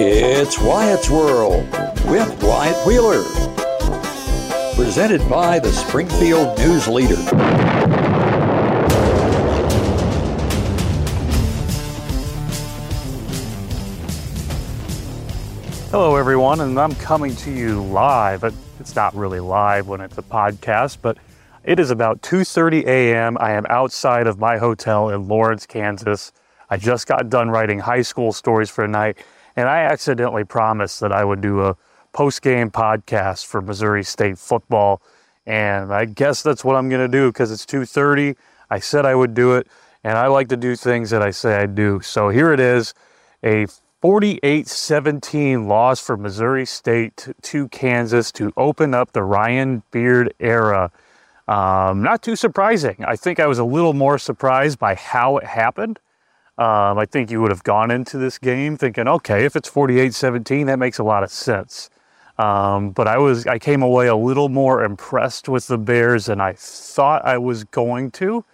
It's Wyatt's World with Wyatt Wheeler. Presented by the Springfield News Leader. Hello, everyone, and I'm coming to you live. It's not really live when it's a podcast, but it is about 2:30 a.m. I am outside of my hotel in Lawrence, Kansas. I just got done writing high school stories for tonight, and I accidentally promised that I would do a post-game podcast for Missouri State football, and I guess that's what I'm going to do because it's 2:30. I said I would do it, and I like to do things that I say I do. So here it is, a 48-17 loss for Missouri State to Kansas to open up the Ryan Beard era. Um, not too surprising. I think I was a little more surprised by how it happened. Um, I think you would have gone into this game thinking, okay, if it's 48-17, that makes a lot of sense. Um, but I was, I came away a little more impressed with the Bears than I thought I was going to.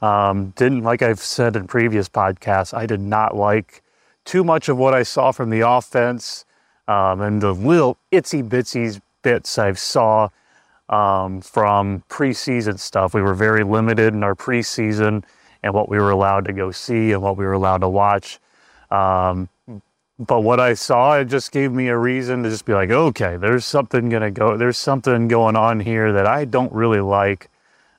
Um, didn't, like I've said in previous podcasts, I did not like too much of what I saw from the offense um, and the little itsy bitsy bits I saw um, from preseason stuff. We were very limited in our preseason and what we were allowed to go see and what we were allowed to watch. Um, but what I saw, it just gave me a reason to just be like, okay, there's something gonna go, there's something going on here that I don't really like.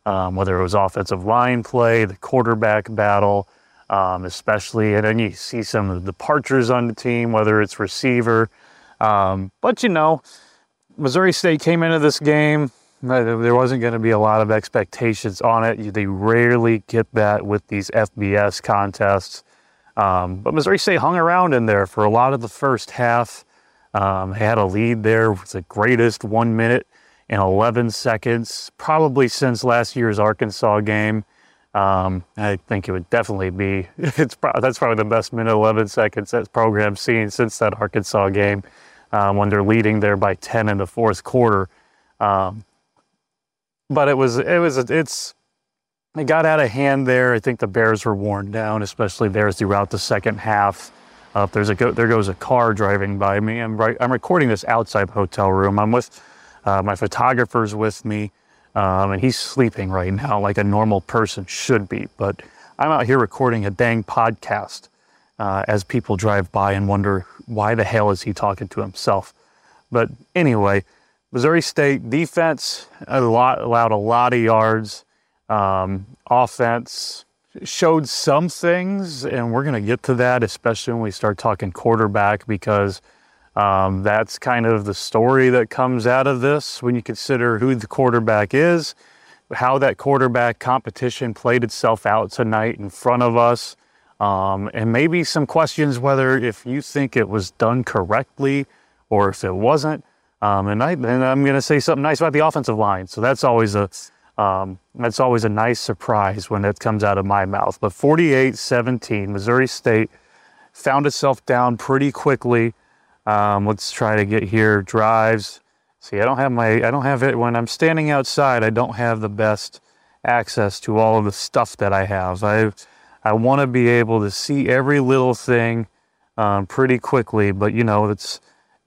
Um, whether it was offensive line play, the quarterback battle, um, especially, and then you see some of the departures on the team, whether it's receiver. Um, but you know, Missouri State came into this game there wasn't going to be a lot of expectations on it. They rarely get that with these FBS contests. Um, but Missouri State hung around in there for a lot of the first half. Um, had a lead there with the greatest one minute and 11 seconds, probably since last year's Arkansas game. Um, I think it would definitely be, it's pro- that's probably the best minute 11 seconds that program's seen since that Arkansas game um, when they're leading there by 10 in the fourth quarter. Um, but it was it was it's it got out of hand there. I think the Bears were worn down, especially there throughout the second half. Uh, there's a go, there goes a car driving by me. I'm right. I'm recording this outside the hotel room. I'm with uh, my photographer's with me, um, and he's sleeping right now, like a normal person should be. But I'm out here recording a dang podcast uh, as people drive by and wonder why the hell is he talking to himself. But anyway, Missouri State defense a lot, allowed a lot of yards. Um, offense showed some things, and we're going to get to that, especially when we start talking quarterback, because um, that's kind of the story that comes out of this when you consider who the quarterback is, how that quarterback competition played itself out tonight in front of us, um, and maybe some questions whether if you think it was done correctly or if it wasn't. Um, and, I, and I'm going to say something nice about the offensive line. So that's always a um, that's always a nice surprise when it comes out of my mouth. But 48-17, Missouri State found itself down pretty quickly. Um, let's try to get here drives. See, I don't have my I don't have it when I'm standing outside. I don't have the best access to all of the stuff that I have. I I want to be able to see every little thing um, pretty quickly, but you know it's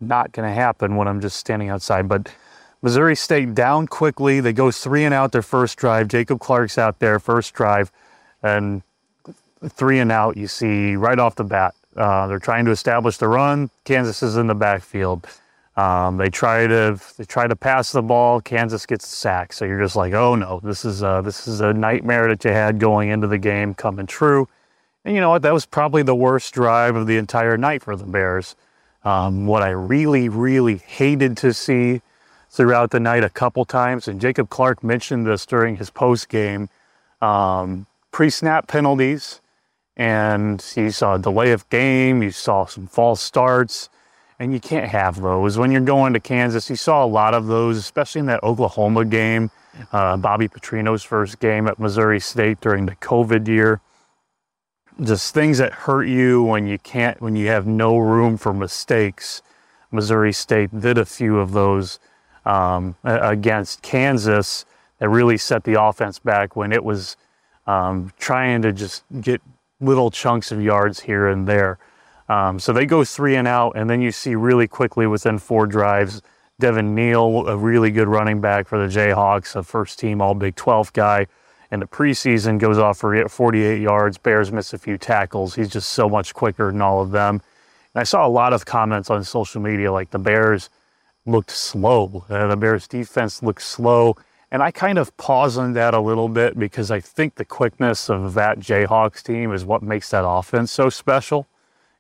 not going to happen when I'm just standing outside. But Missouri State down quickly. They go three and out their first drive. Jacob Clark's out there first drive, and three and out. You see right off the bat. Uh, they're trying to establish the run. Kansas is in the backfield. Um, they try to they try to pass the ball. Kansas gets the sack. So you're just like, oh no, this is a, this is a nightmare that you had going into the game coming true. And you know what? That was probably the worst drive of the entire night for the Bears. Um, what I really, really hated to see throughout the night a couple times, and Jacob Clark mentioned this during his post game um, pre snap penalties, and you saw a delay of game, you saw some false starts, and you can't have those. When you're going to Kansas, you saw a lot of those, especially in that Oklahoma game, uh, Bobby Petrino's first game at Missouri State during the COVID year just things that hurt you when you can't when you have no room for mistakes. Missouri State did a few of those um, against Kansas that really set the offense back when it was um, trying to just get little chunks of yards here and there. Um, so they go three and out, and then you see really quickly within four drives, Devin Neal, a really good running back for the Jayhawks, a first team All Big 12 guy. In the preseason, goes off for 48 yards. Bears miss a few tackles. He's just so much quicker than all of them. And I saw a lot of comments on social media like the Bears looked slow. Uh, the Bears defense looked slow. And I kind of pause on that a little bit because I think the quickness of that Jayhawks team is what makes that offense so special.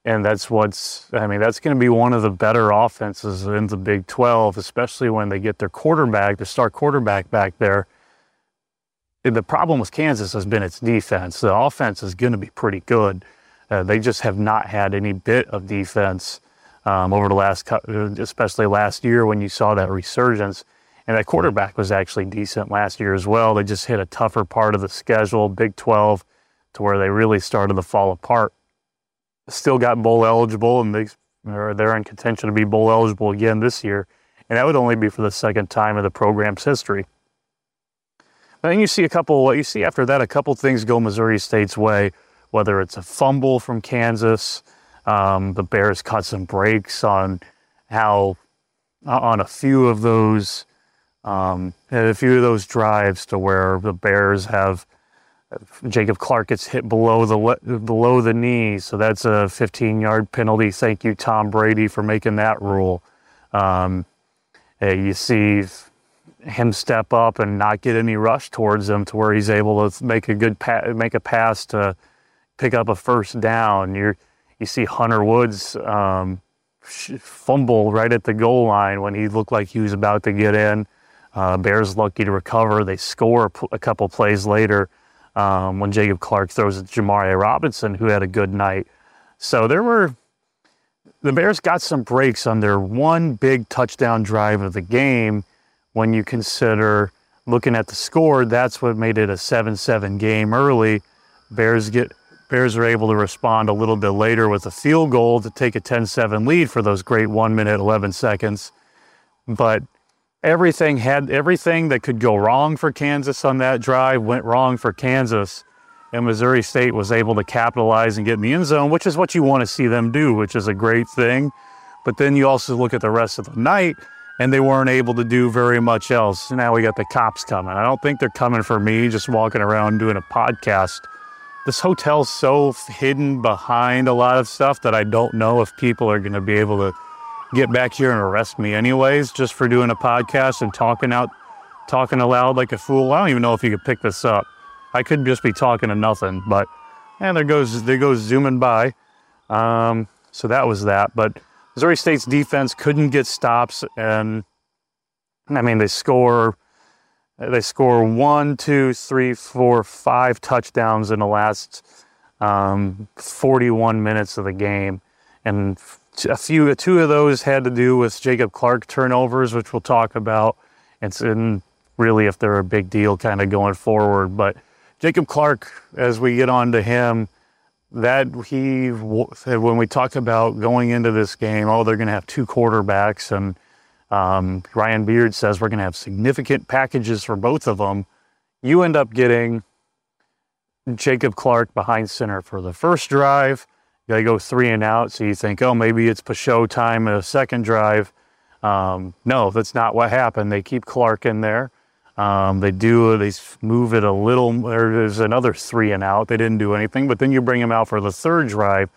And that's what's, I mean, that's going to be one of the better offenses in the Big 12, especially when they get their quarterback, the star quarterback back there. The problem with Kansas has been its defense. The offense is going to be pretty good. Uh, they just have not had any bit of defense um, over the last, especially last year when you saw that resurgence. And that quarterback was actually decent last year as well. They just hit a tougher part of the schedule, Big 12, to where they really started to fall apart still got bowl eligible, and they are they're in contention to be bowl eligible again this year, and that would only be for the second time in the program's history. Then you see a couple. You see after that, a couple things go Missouri State's way. Whether it's a fumble from Kansas, um, the Bears cut some breaks on how on a few of those um, a few of those drives to where the Bears have Jacob Clark gets hit below the below the knee, so that's a 15-yard penalty. Thank you, Tom Brady, for making that rule. Um, you see him step up and not get any rush towards him to where he's able to make a good pa- make a pass to pick up a first down. You you see Hunter Woods um, fumble right at the goal line when he looked like he was about to get in. Uh, Bears lucky to recover. They score a couple plays later um, when Jacob Clark throws at Jamari Robinson, who had a good night. So there were the Bears got some breaks on their one big touchdown drive of the game. When you consider looking at the score, that's what made it a 7-7 game early. Bears get Bears are able to respond a little bit later with a field goal to take a 10-7 lead for those great 1 minute 11 seconds. But everything had everything that could go wrong for Kansas on that drive went wrong for Kansas. And Missouri State was able to capitalize and get in the end zone, which is what you want to see them do, which is a great thing. But then you also look at the rest of the night, and they weren't able to do very much else. Now we got the cops coming. I don't think they're coming for me just walking around doing a podcast. This hotel's so hidden behind a lot of stuff that I don't know if people are going to be able to get back here and arrest me anyways, just for doing a podcast and talking out, talking aloud like a fool. I don't even know if you could pick this up. I could just be talking to nothing, but and there goes there goes zooming by. Um, so that was that. But Missouri State's defense couldn't get stops, and I mean they score they score one, two, three, four, five touchdowns in the last um, 41 minutes of the game, and a few, two of those had to do with Jacob Clark turnovers, which we'll talk about. It's in really if they're a big deal kind of going forward. But Jacob Clark, as we get on to him, that he said when we talked about going into this game, oh, they're going to have two quarterbacks, and um, Ryan Beard says we're going to have significant packages for both of them. You end up getting Jacob Clark behind center for the first drive they go three and out, so you think, oh, maybe it's Pachot time in a second drive. Um, no, that's not what happened. They keep Clark in there. Um, they do, they move it a little, there's another three and out. They didn't do anything, but then you bring them out for the third drive,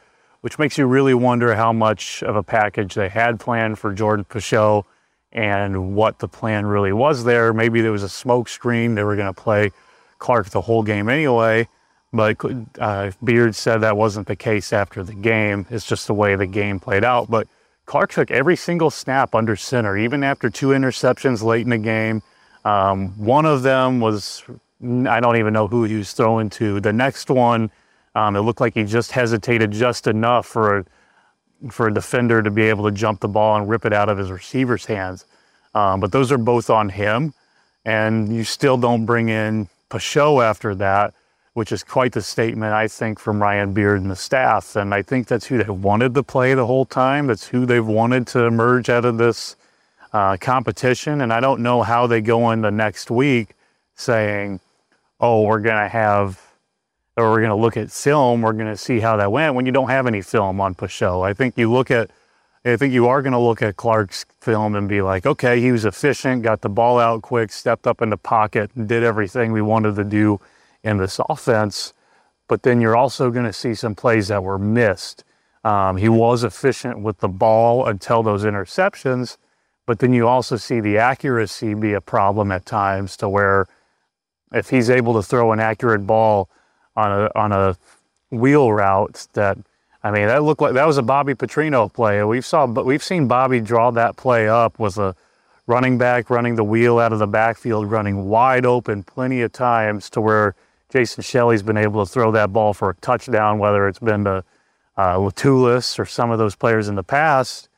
which makes you really wonder how much of a package they had planned for Jordan Pachot and what the plan really was there. Maybe there was a smoke screen. They were going to play Clark the whole game anyway. But uh, Beard said that wasn't the case after the game. It's just the way the game played out. But Clark took every single snap under center, even after two interceptions late in the game. Um, one of them was, I don't even know who he was throwing to. The next one, um, it looked like he just hesitated just enough for a, for a defender to be able to jump the ball and rip it out of his receiver's hands. Um, but those are both on him. And you still don't bring in Pachot after that which is quite the statement, I think, from Ryan Beard and the staff. And I think that's who they wanted to play the whole time. That's who they've wanted to emerge out of this uh, competition. And I don't know how they go in the next week saying, oh, we're going to have or we're going to look at film, we're going to see how that went when you don't have any film on Pachot. I think you look at, I think you are going to look at Clark's film and be like, okay, he was efficient, got the ball out quick, stepped up in the pocket, and did everything we wanted to do in this offense. But then you're also going to see some plays that were missed. Um, he was efficient with the ball until those interceptions, but then you also see the accuracy be a problem at times to where if he's able to throw an accurate ball on a on a wheel route that I mean that looked like that was a Bobby Petrino play. We've saw but we've seen Bobby draw that play up with a running back running the wheel out of the backfield, running wide open plenty of times to where Jason Shelley's been able to throw that ball for a touchdown, whether it's been to uh, Latulas or some of those players in the past.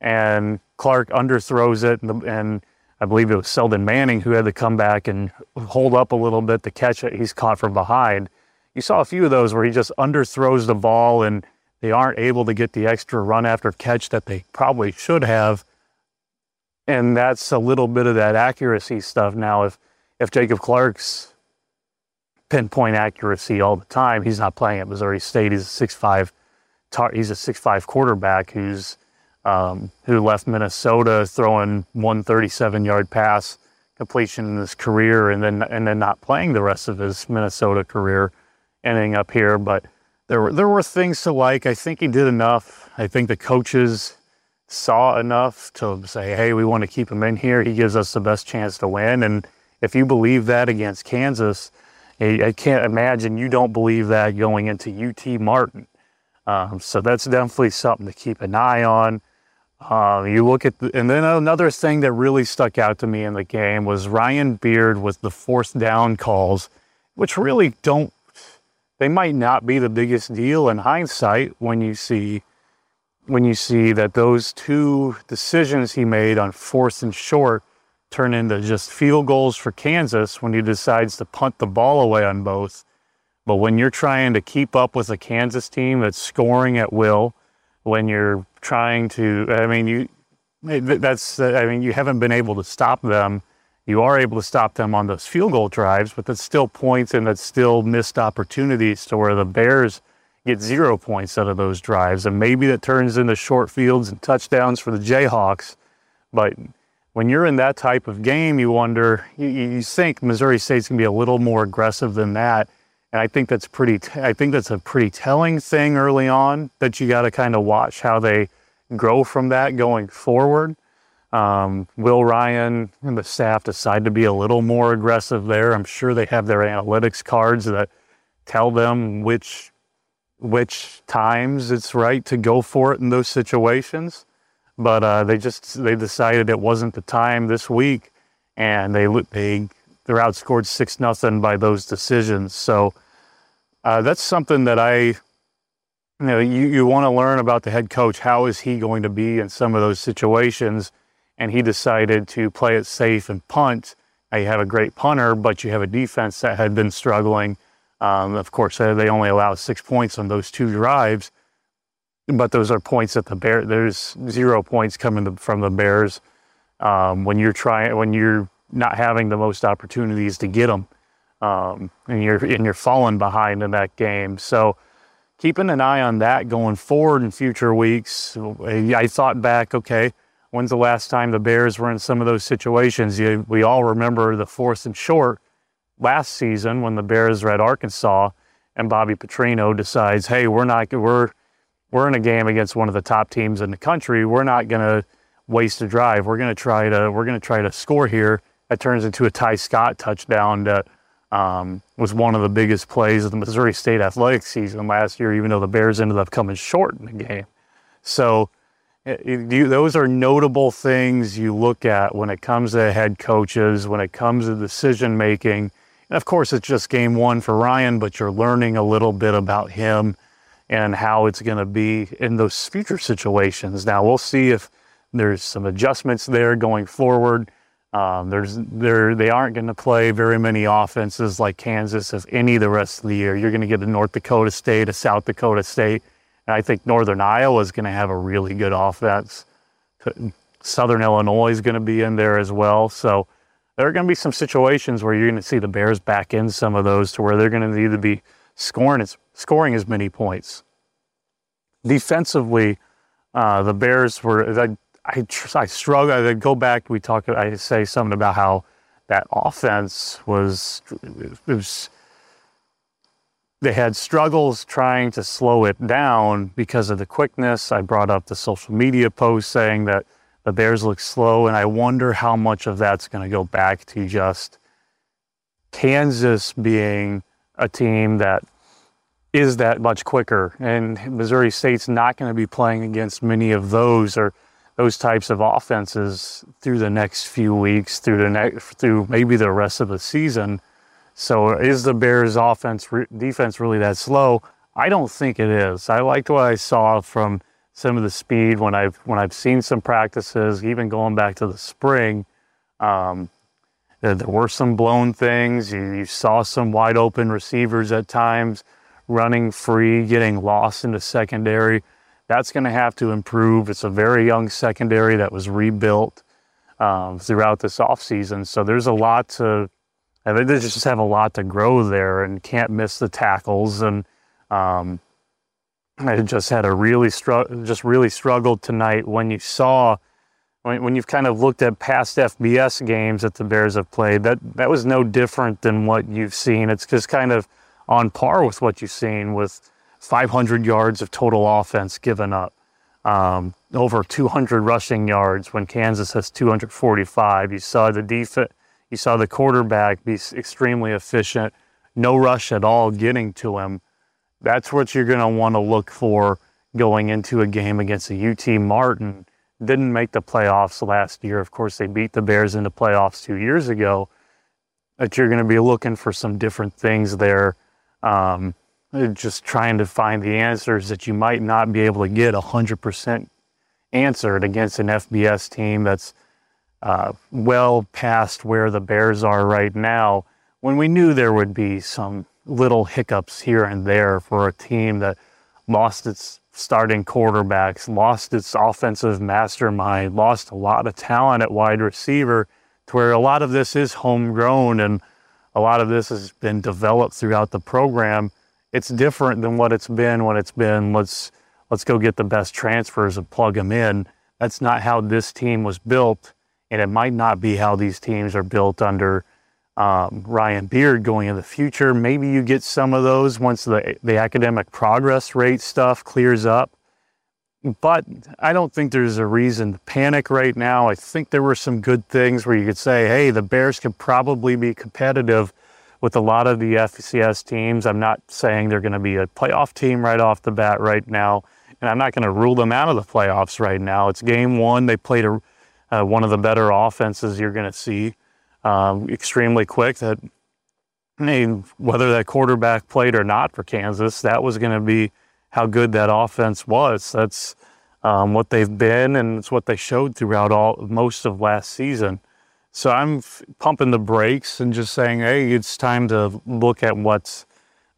And Clark underthrows it, and, and I believe it was Selden Manning who had to come back and hold up a little bit to catch it. He's caught from behind. You saw a few of those where he just underthrows the ball and they aren't able to get the extra run after catch that they probably should have. And that's a little bit of that accuracy stuff. Now, if if Jacob Clark's pinpoint accuracy all the time, he's not playing at Missouri State. He's a six five, he's a six five quarterback who's um, who left Minnesota throwing 137 yard pass completion in his career and then and then not playing the rest of his Minnesota career, ending up here. But there were there were things to like. I think he did enough. I think the coaches saw enough to say, hey, we want to keep him in here. He gives us the best chance to win. And if you believe that against Kansas, I can't imagine you don't believe that going into UT Martin. Um, so that's definitely something to keep an eye on. Uh, you look at, the, and then another thing that really stuck out to me in the game was Ryan Beard with the fourth down calls, which really don't, they might not be the biggest deal in hindsight when you see, when you see that those two decisions he made on fourth and short turn into just field goals for Kansas when he decides to punt the ball away on both. But when you're trying to keep up with a Kansas team that's scoring at will, when you're trying to, I mean, you, that's, uh, I mean, you haven't been able to stop them. You are able to stop them on those field goal drives, but that's still points and that's still missed opportunities to where the Bears get zero points out of those drives. And maybe that turns into short fields and touchdowns for the Jayhawks. But when you're in that type of game, you wonder, you, you think Missouri State's going to be a little more aggressive than that. And I think that's pretty, I think that's a pretty telling thing early on that you got to kind of watch how they grow from that going forward. Um, Will Ryan and the staff decide to be a little more aggressive there. I'm sure they have their analytics cards that tell them which which times it's right to go for it in those situations. But uh, they just they decided it wasn't the time this week, and they they they're outscored six nothing by those decisions. So uh, that's something that I, you know, you, you want to learn about the head coach. How is he going to be in some of those situations? And he decided to play it safe and punt. Now you have a great punter, but you have a defense that had been struggling. Um, of course, uh, they only allow six points on those two drives, but those are points that the bear. There's zero points coming from the Bears um, when you're trying when you're not having the most opportunities to get them um, and you're and you're falling behind in that game. So keeping an eye on that going forward in future weeks. I thought back, okay, when's the last time the Bears were in some of those situations? You, we all remember the fourth and short last season when the Bears were at Arkansas and Bobby Petrino decides, hey, we're not we're we're in a game against one of the top teams in the country. We're not going to waste a drive. We're going to try to we're going to try to score here. That turns into a Ty Scott touchdown that um, was one of the biggest plays of the Missouri State athletic season last year, even though the Bears ended up coming short in the game. So it, you, those are notable things you look at when it comes to head coaches, when it comes to decision making. And of course, it's just game one for Ryan, but you're learning a little bit about him and how it's going to be in those future situations. Now, we'll see if there's some adjustments there going forward. Um, there's there they aren't going to play very many offenses like Kansas if any the rest of the year. You're going to get a North Dakota State, a South Dakota State, and I think Northern Iowa is going to have a really good offense. Southern Illinois is going to be in there as well. So there are going to be some situations where you're going to see the Bears back in some of those to where they're going to need to be scoring as, scoring as many points. Defensively, uh, the Bears were. I, I, I struggle. I go back. We talk. I say something about how that offense was. It was they had struggles trying to slow it down because of the quickness. I brought up the social media post saying that the Bears look slow, and I wonder how much of that's going to go back to just Kansas being a team that is that much quicker. And Missouri State's not going to be playing against many of those or those types of offenses through the next few weeks, through the next, through maybe the rest of the season. So is the Bears' offense defense really that slow? I don't think it is. I liked what I saw from some of the speed when I've when I've seen some practices, even going back to the spring. Um, there, there, were some blown things. You, you, saw some wide open receivers at times running free, getting lost in the secondary. That's going to have to improve. It's a very young secondary that was rebuilt um, throughout this offseason. So there's a lot to I think they just have a lot to grow there and can't miss the tackles. And um, I just had a really struggle, just really struggled tonight when you saw, when, when you've kind of looked at past FBS games that the Bears have played. That that was no different than what you've seen. It's just kind of on par with what you've seen with 500 yards of total offense given up. Um, over 200 rushing yards when Kansas has 245. You saw the defense you saw the quarterback be extremely efficient, no rush at all getting to him. That's what you're going to want to look for going into a game against a UT Martin. Didn't make the playoffs last year. Of course, they beat the Bears in the playoffs two years ago. But you're going to be looking for some different things there. Um, just trying to find the answers that you might not be able to get 100% answered against an FBS team that's uh, well past where the Bears are right now, when we knew there would be some little hiccups here and there for a team that lost its starting quarterbacks, lost its offensive mastermind, lost a lot of talent at wide receiver, to where a lot of this is homegrown and a lot of this has been developed throughout the program. It's different than what it's been when it's been let's let's go get the best transfers and plug them in. That's not how this team was built and it might not be how these teams are built under um, Ryan Beard going in the future. Maybe you get some of those once the, the academic progress rate stuff clears up. But I don't think there's a reason to panic right now. I think there were some good things where you could say, hey, the Bears could probably be competitive with a lot of the FCS teams. I'm not saying they're going to be a playoff team right off the bat right now, and I'm not going to rule them out of the playoffs right now. It's game one. They played a uh, one of the better offenses you're going to see. Um, extremely quick. That I mean, whether that quarterback played or not for Kansas, that was going to be how good that offense was. That's um, what they've been, and it's what they showed throughout all most of last season. So I'm f- pumping the brakes and just saying, hey, it's time to look at what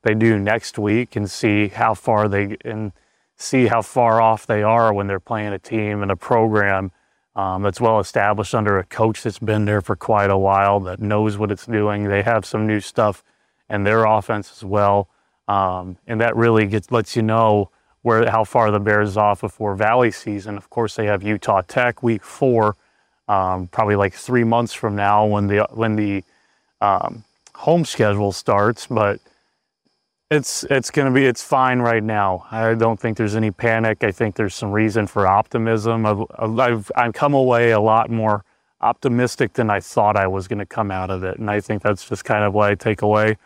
they do next week and see how far they and see how far off they are when they're playing a team and a program um, that's well established under a coach that's been there for quite a while that knows what it's doing. They have some new stuff and their offense as well, um, and that really gets lets you know where how far the Bears off before Valley season. Of course, they have Utah Tech week four, um, probably like three months from now when the when the um, home schedule starts, but it's it's to be it's fine right now. I don't think there's any panic. I think there's some reason for optimism. I've I've, I've come away a lot more optimistic than I thought I was to come out of it, and I think that's just kind of what I take away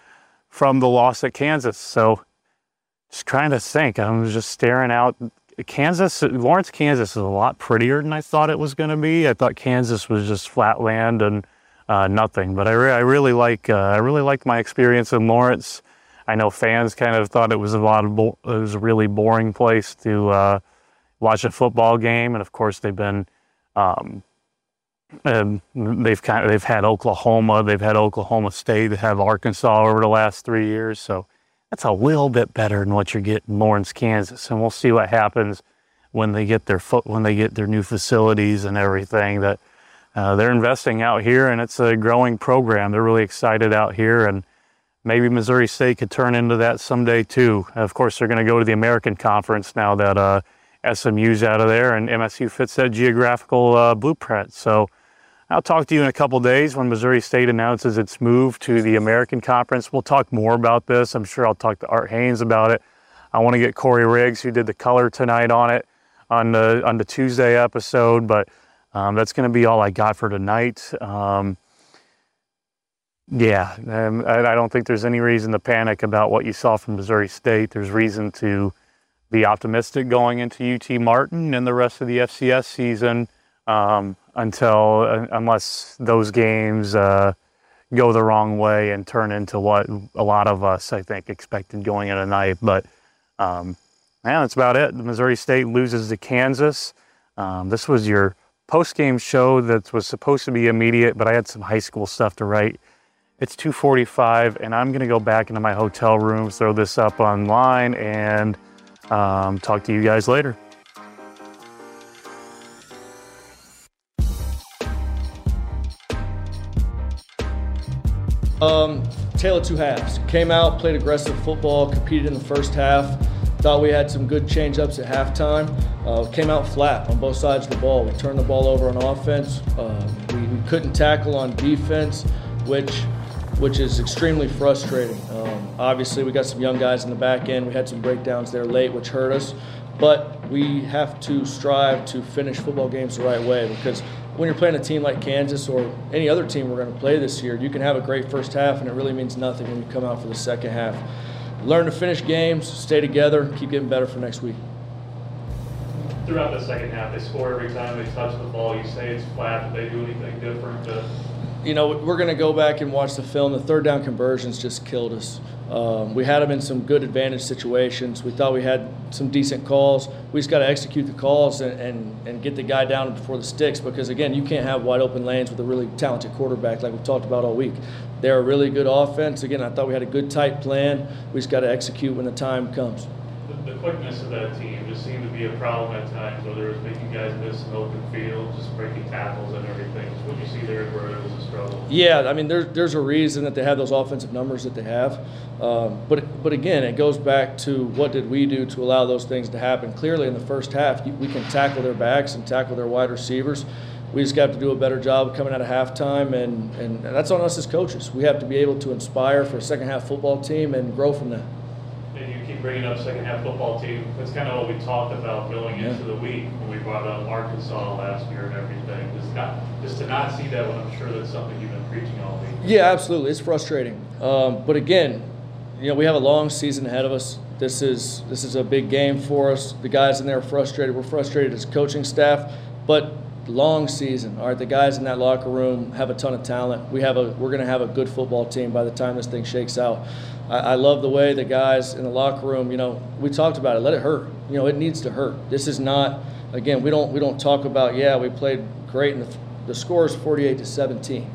from the loss at Kansas. So just trying to think. I was just staring out. Kansas, Lawrence, Kansas is a lot prettier than I thought it was going to be. I thought Kansas was just flat land and uh, nothing, but I, re- I really like uh, I really liked my experience in Lawrence. I know fans kind of thought it was a lot of it was a really boring place to uh, watch a football game, and of course they've been um, they've kind of they've had Oklahoma, they've had Oklahoma State, they have Arkansas over the last three years, so that's a little bit better than what you're getting in Lawrence, Kansas, and we'll see what happens when they get their foot when they get their new facilities and everything that uh, they're investing out here, and it's a growing program. They're really excited out here and maybe Missouri State could turn into that someday too. Of course, they're going to go to the American Conference now that uh, SMU's out of there and MSU fits that geographical uh, blueprint. So I'll talk to you in a couple days when Missouri State announces its move to the American Conference. We'll talk more about this. I'm sure I'll talk to Art Hains about it. I want to get Corey Riggs, who did the color tonight on it, on the on the Tuesday episode. But um, that's going to be all I got for tonight. Um, yeah, um, I, I don't think there's any reason to panic about what you saw from Missouri State. There's reason to be optimistic going into UT Martin and the rest of the FCS season um, until uh, unless those games uh, go the wrong way and turn into what a lot of us I think expected going into tonight. But um, yeah, that's about it. Missouri State loses to Kansas. Um, this was your post-game show that was supposed to be immediate, but I had some high school stuff to write. It's 2:45, and I'm gonna go back into my hotel room, throw this up online, and um, talk to you guys later. Um, two halves. Came out, played aggressive football, competed in the first half. Thought we had some good change ups at halftime. Uh, came out flat on both sides of the ball. We turned the ball over on offense. Uh, we, we, couldn't tackle on defense, which which is extremely frustrating. Um, obviously, we got some young guys in the back end. We had some breakdowns there late, which hurt us. But we have to strive to finish football games the right way because when you're playing a team like Kansas or any other team we're going to play this year, you can have a great first half and it really means nothing when you come out for the second half. Learn to finish games, stay together, keep getting better for next week. Throughout the second half, they score every time they touch the ball. You say it's flat. Did they do anything different? To- you know, we're going to go back and watch the film. The third down conversions just killed us. Um, we had them in some good advantage situations. We thought we had some decent calls. We just got to execute the calls and, and, and get the guy down before the sticks because, again, you can't have wide open lanes with a really talented quarterback like we've talked about all week. They're a really good offense. Again, I thought we had a good, tight plan. We just got to execute when the time comes quickness of that team just seemed to be a problem at times, whether it was making guys miss an open field, just breaking tackles and everything. So what you see there where it was a struggle? Yeah, I mean, there's there's a reason that they have those offensive numbers that they have. Um, but but again, it goes back to what did we do to allow those things to happen? Clearly, in the first half, we can tackle their backs and tackle their wide receivers. We just got to do a better job coming out of halftime, and, and that's on us as coaches. We have to be able to inspire for a second half football team and grow from that bringing up second half football team. That's kind of what we talked about going yeah. into the week when we brought up Arkansas last year and everything. Just not just to not see that when I'm sure that's something you've been preaching all week. Yeah, absolutely. It's frustrating. Um, but again, you know, we have a long season ahead of us. This is this is a big game for us. The guys in there are frustrated. We're frustrated as coaching staff, but long season. All right, the guys in that locker room have a ton of talent. We have a we're going to have a good football team by the time this thing shakes out. I, I, love the way the guys in the locker room. You know, we talked about it. Let it hurt. You know, it needs to hurt. This is not. Again, we don't we don't talk about yeah we played great and the, the score is 48 to 17.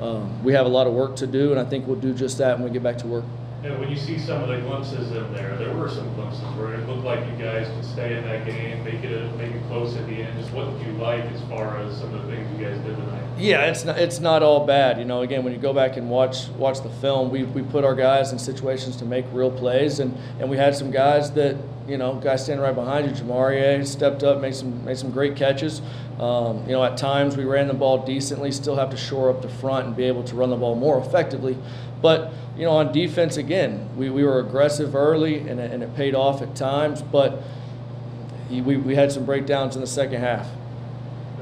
Um, we have a lot of work to do, and I think we'll do just that when we get back to work. And when you see some of the glimpses in there, there were some glimpses where it looked like you guys could stay in that game, make it a, make it close at the end. Just what did you like as far as some of the things you guys did tonight? Yeah, it's not it's not all bad. You know, again, when you go back and watch watch the film, we, we put our guys in situations to make real plays, and, and we had some guys that you know, guys standing right behind you, Jamarie stepped up, made some made some great catches. Um, you know, at times we ran the ball decently, still have to shore up the front and be able to run the ball more effectively. But you know, on defense, again, we, we were aggressive early and and it paid off at times, but we, we had some breakdowns in the second half.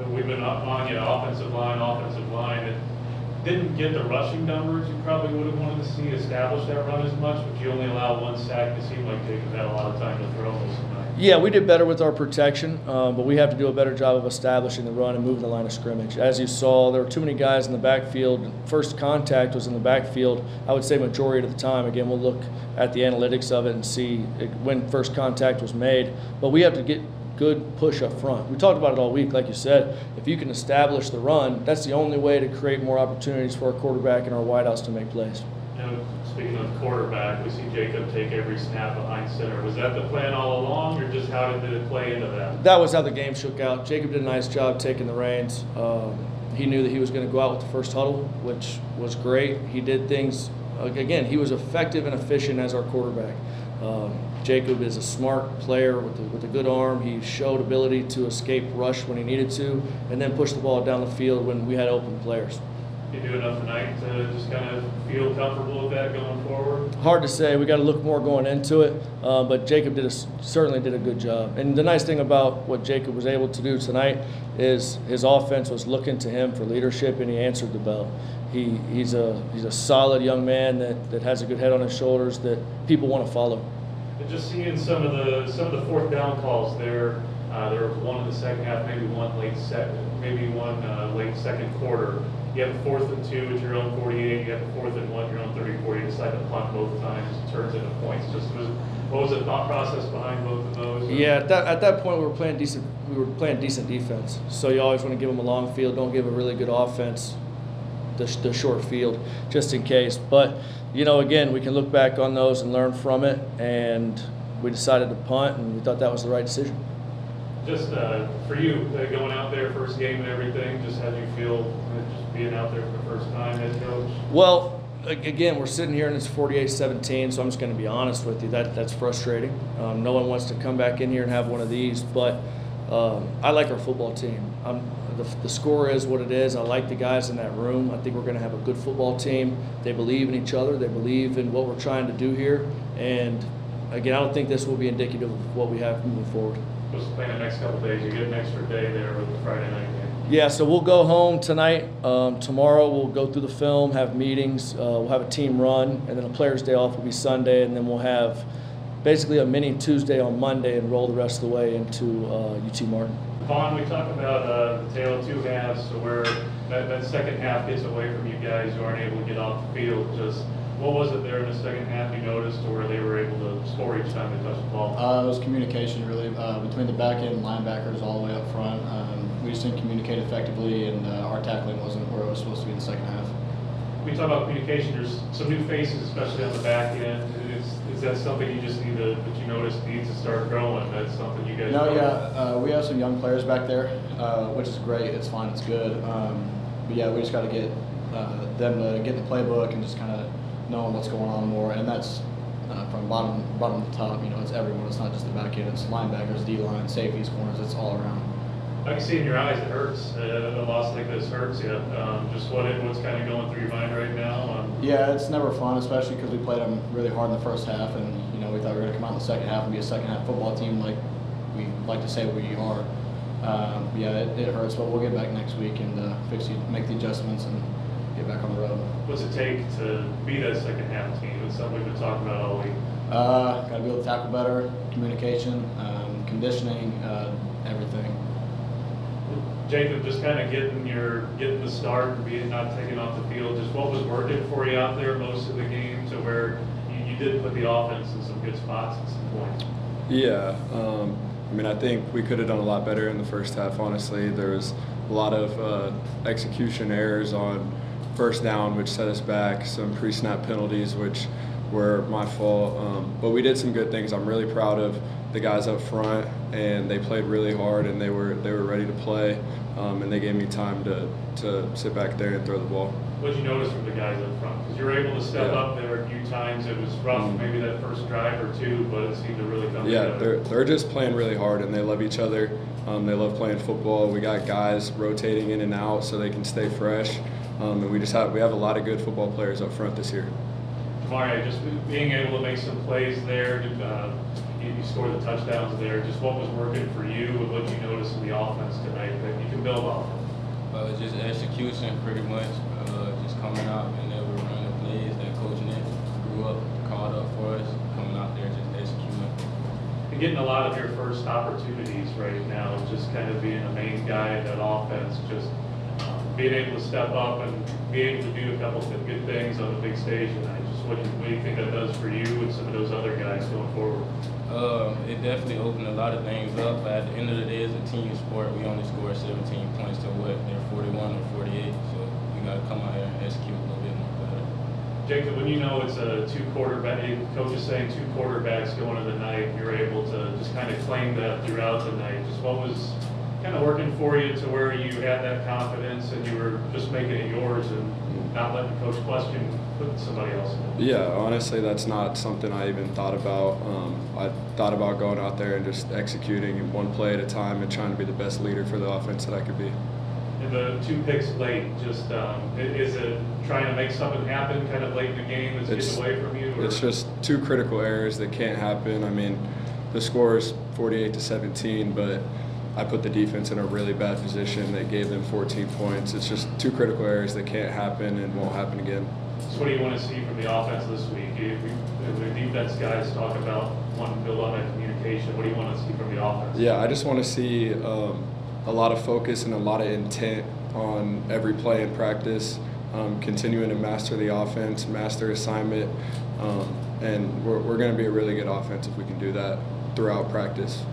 We've been up on you, offensive line, offensive line. Didn't get the rushing numbers you probably would have wanted to see establish that run as much, but you only allow one sack. It seemed like Jacob had a lot of time to throw most of the night. Yeah, we did better with our protection, um, but we have to do a better job of establishing the run and moving the line of scrimmage. As you saw, there were too many guys in the backfield. First contact was in the backfield. I would say majority of the time. Again, we'll look at the analytics of it and see when first contact was made. But we have to get good push up front. We talked about it all week, like you said. If you can establish the run, that's the only way to create more opportunities for our quarterback and our wideouts to make plays. And speaking of quarterback, we see Jacob take every snap behind center. Was that the plan all along, or just how did it play into that? That was how the game shook out. Jacob did a nice job taking the reins. Um, he knew that he was going to go out with the first huddle, which was great. He did things again, he was effective and efficient as our quarterback. Um, Jacob is a smart player with a, with a good arm. He showed ability to escape rush when he needed to, and then push the ball down the field when we had open players. You do enough tonight to just kind of feel comfortable with that going forward? Hard to say. We got to look more going into it, uh, but Jacob did a, certainly did a good job. And the nice thing about what Jacob was able to do tonight is his offense was looking to him for leadership, and he answered the bell. He, he's a he's a solid young man that, that has a good head on his shoulders that people want to follow. And just seeing some of the some of the fourth down calls there. Uh, there was one in the second half, maybe one late second, maybe one uh, late second quarter you have a fourth and two at your own 48. You have a fourth and one at your own 34. You decide to punt both times. It turns into points. Just was, what was the thought process behind both of those? Yeah, at that, at that point we were playing decent. We were playing decent defense. So you always want to give them a long field. Don't give a really good offense the, the short field, just in case. But you know, again, we can look back on those and learn from it. And we decided to punt, and we thought that was the right decision. Just uh, for you, uh, going out there, first game and everything, just how do you feel just being out there for the first time as coach? Well, again, we're sitting here and it's 48-17, so I'm just going to be honest with you. That that's frustrating. Um, no one wants to come back in here and have one of these, but um, I like our football team. The, the, score is what it is. I like the guys in that room. I think we're going to have a good football team. They believe in each other. They believe in what we're trying to do here. And again, I don't think this will be indicative of what we have moving forward. Just playing the next couple days, you get an extra day there with the Friday night game. Yeah, so we'll go home tonight. Um, tomorrow we'll go through the film, have meetings. Uh, we'll have a team run, and then a player's day off will be Sunday, and then we'll have basically a mini Tuesday on Monday and roll the rest of the way into uh, UT Martin. Vaughn, we talked about uh, the of two halves, so where that, that second half gets away from you guys who aren't able to get off the field. Just what was it there in the second half you noticed, where they were able to score each time they touched the ball? Uh, it was communication, really, uh, between the back end linebackers all the way up front. Um, we just didn't communicate effectively, and uh, our tackling wasn't where it was supposed to be in the second half. We talk about communication. There's some new faces, especially on the back end. Is, is that something you just need to that you notice needs to start growing? That's something you guys. No, yeah, uh, we have some young players back there, uh, which is great. It's fine. It's good. Um, but yeah, we just got to get uh, them to get the playbook and just kind of knowing what's going on more, and that's uh, from bottom bottom to top. You know, it's everyone. It's not just the back end. It's linebackers, D line, safeties, corners. It's all around. I can see in your eyes it hurts. Uh, a loss like this hurts you. Um, just what it, what's kind of going through your mind right now? Um, yeah, it's never fun, especially because we played them really hard in the first half, and you know we thought we were going to come out in the second half and be a second half football team like we like to say we are. Um, yeah, it, it, hurts, but we'll get back next week and uh, fix the, make the adjustments and get back on the road. What's it take to be that second half team? It's something we've been talking about all week. Uh, Got to be able to tackle better, communication, um, conditioning, uh, everything. Jacob, just kind of getting your getting the start and being not taken off the field, just what was working for you out there most of the game to where you, you did put the offense in some good spots at some point? Yeah, um, I mean, I think we could have done a lot better in the first half. Honestly, there was a lot of uh, execution errors on first down, which set us back. Some pre-snap penalties, which were my fault. Um, but we did some good things. I'm really proud of the guys up front, and they played really hard, and they were they were ready to play, um, and they gave me time to to sit back there and throw the ball. What did you notice from the guys up front? Because you were able to step yeah. up there a few times. It was rough, mm-hmm. maybe that first drive or two, but it seemed to really come yeah, together. they're they're just playing really hard, and they love each other. Um, they love playing football. We got guys rotating in and out so they can stay fresh, um, and we just have we have a lot of good football players up front this year. Mario, just being able to make some plays there. Uh, you, you score the touchdowns there. Just what was working for you and what you noticed in the offense tonight that you can build off of? Uh, just execution, pretty much. Uh, just coming out and they were running plays that Coach Nick grew up, called up for us, coming out there just executing. And getting a lot of your first opportunities right now, just kind of being a main guy in that offense, just um, being able to step up and be able to do a couple of good things on the big stage tonight. What do, you, what do you think that does for you and some of those other guys going forward? Um, it definitely opened a lot of things up. But at the end of the day, it's a team sport. We only scored 17 points to what? They're 41 or 48. So we got to come out here and execute a little bit more better. Jacob, when you know it's a two quarterback, coach is saying two quarterbacks going to the night, you're able to just kind of claim that throughout the night. Just what was kind of working for you to where you had that confidence and you were just making it yours and not letting coach question putting somebody else in? Yeah, honestly, that's not something I even thought about. Um, I thought about going out there and just executing one play at a time and trying to be the best leader for the offense that I could be. And the two picks late, just um, is it trying to make something happen kind of late in the game that's It's- getting away from you? or- It's just two critical errors that can't happen. I mean, the score is 48 to 17, but I put the defense in a really bad position They gave them 14 points. It's just two critical errors that can't happen and won't happen again. So what do you want to see from the offense this week? The defense guys talk about wanting to build on that communication. What do you want to see from the offense? Yeah, I just want to see um, a lot of focus and a lot of intent on every play in practice, um, continuing to master the offense, master assignment, um, and we're, we're going to be a really good offense if we can do that throughout practice.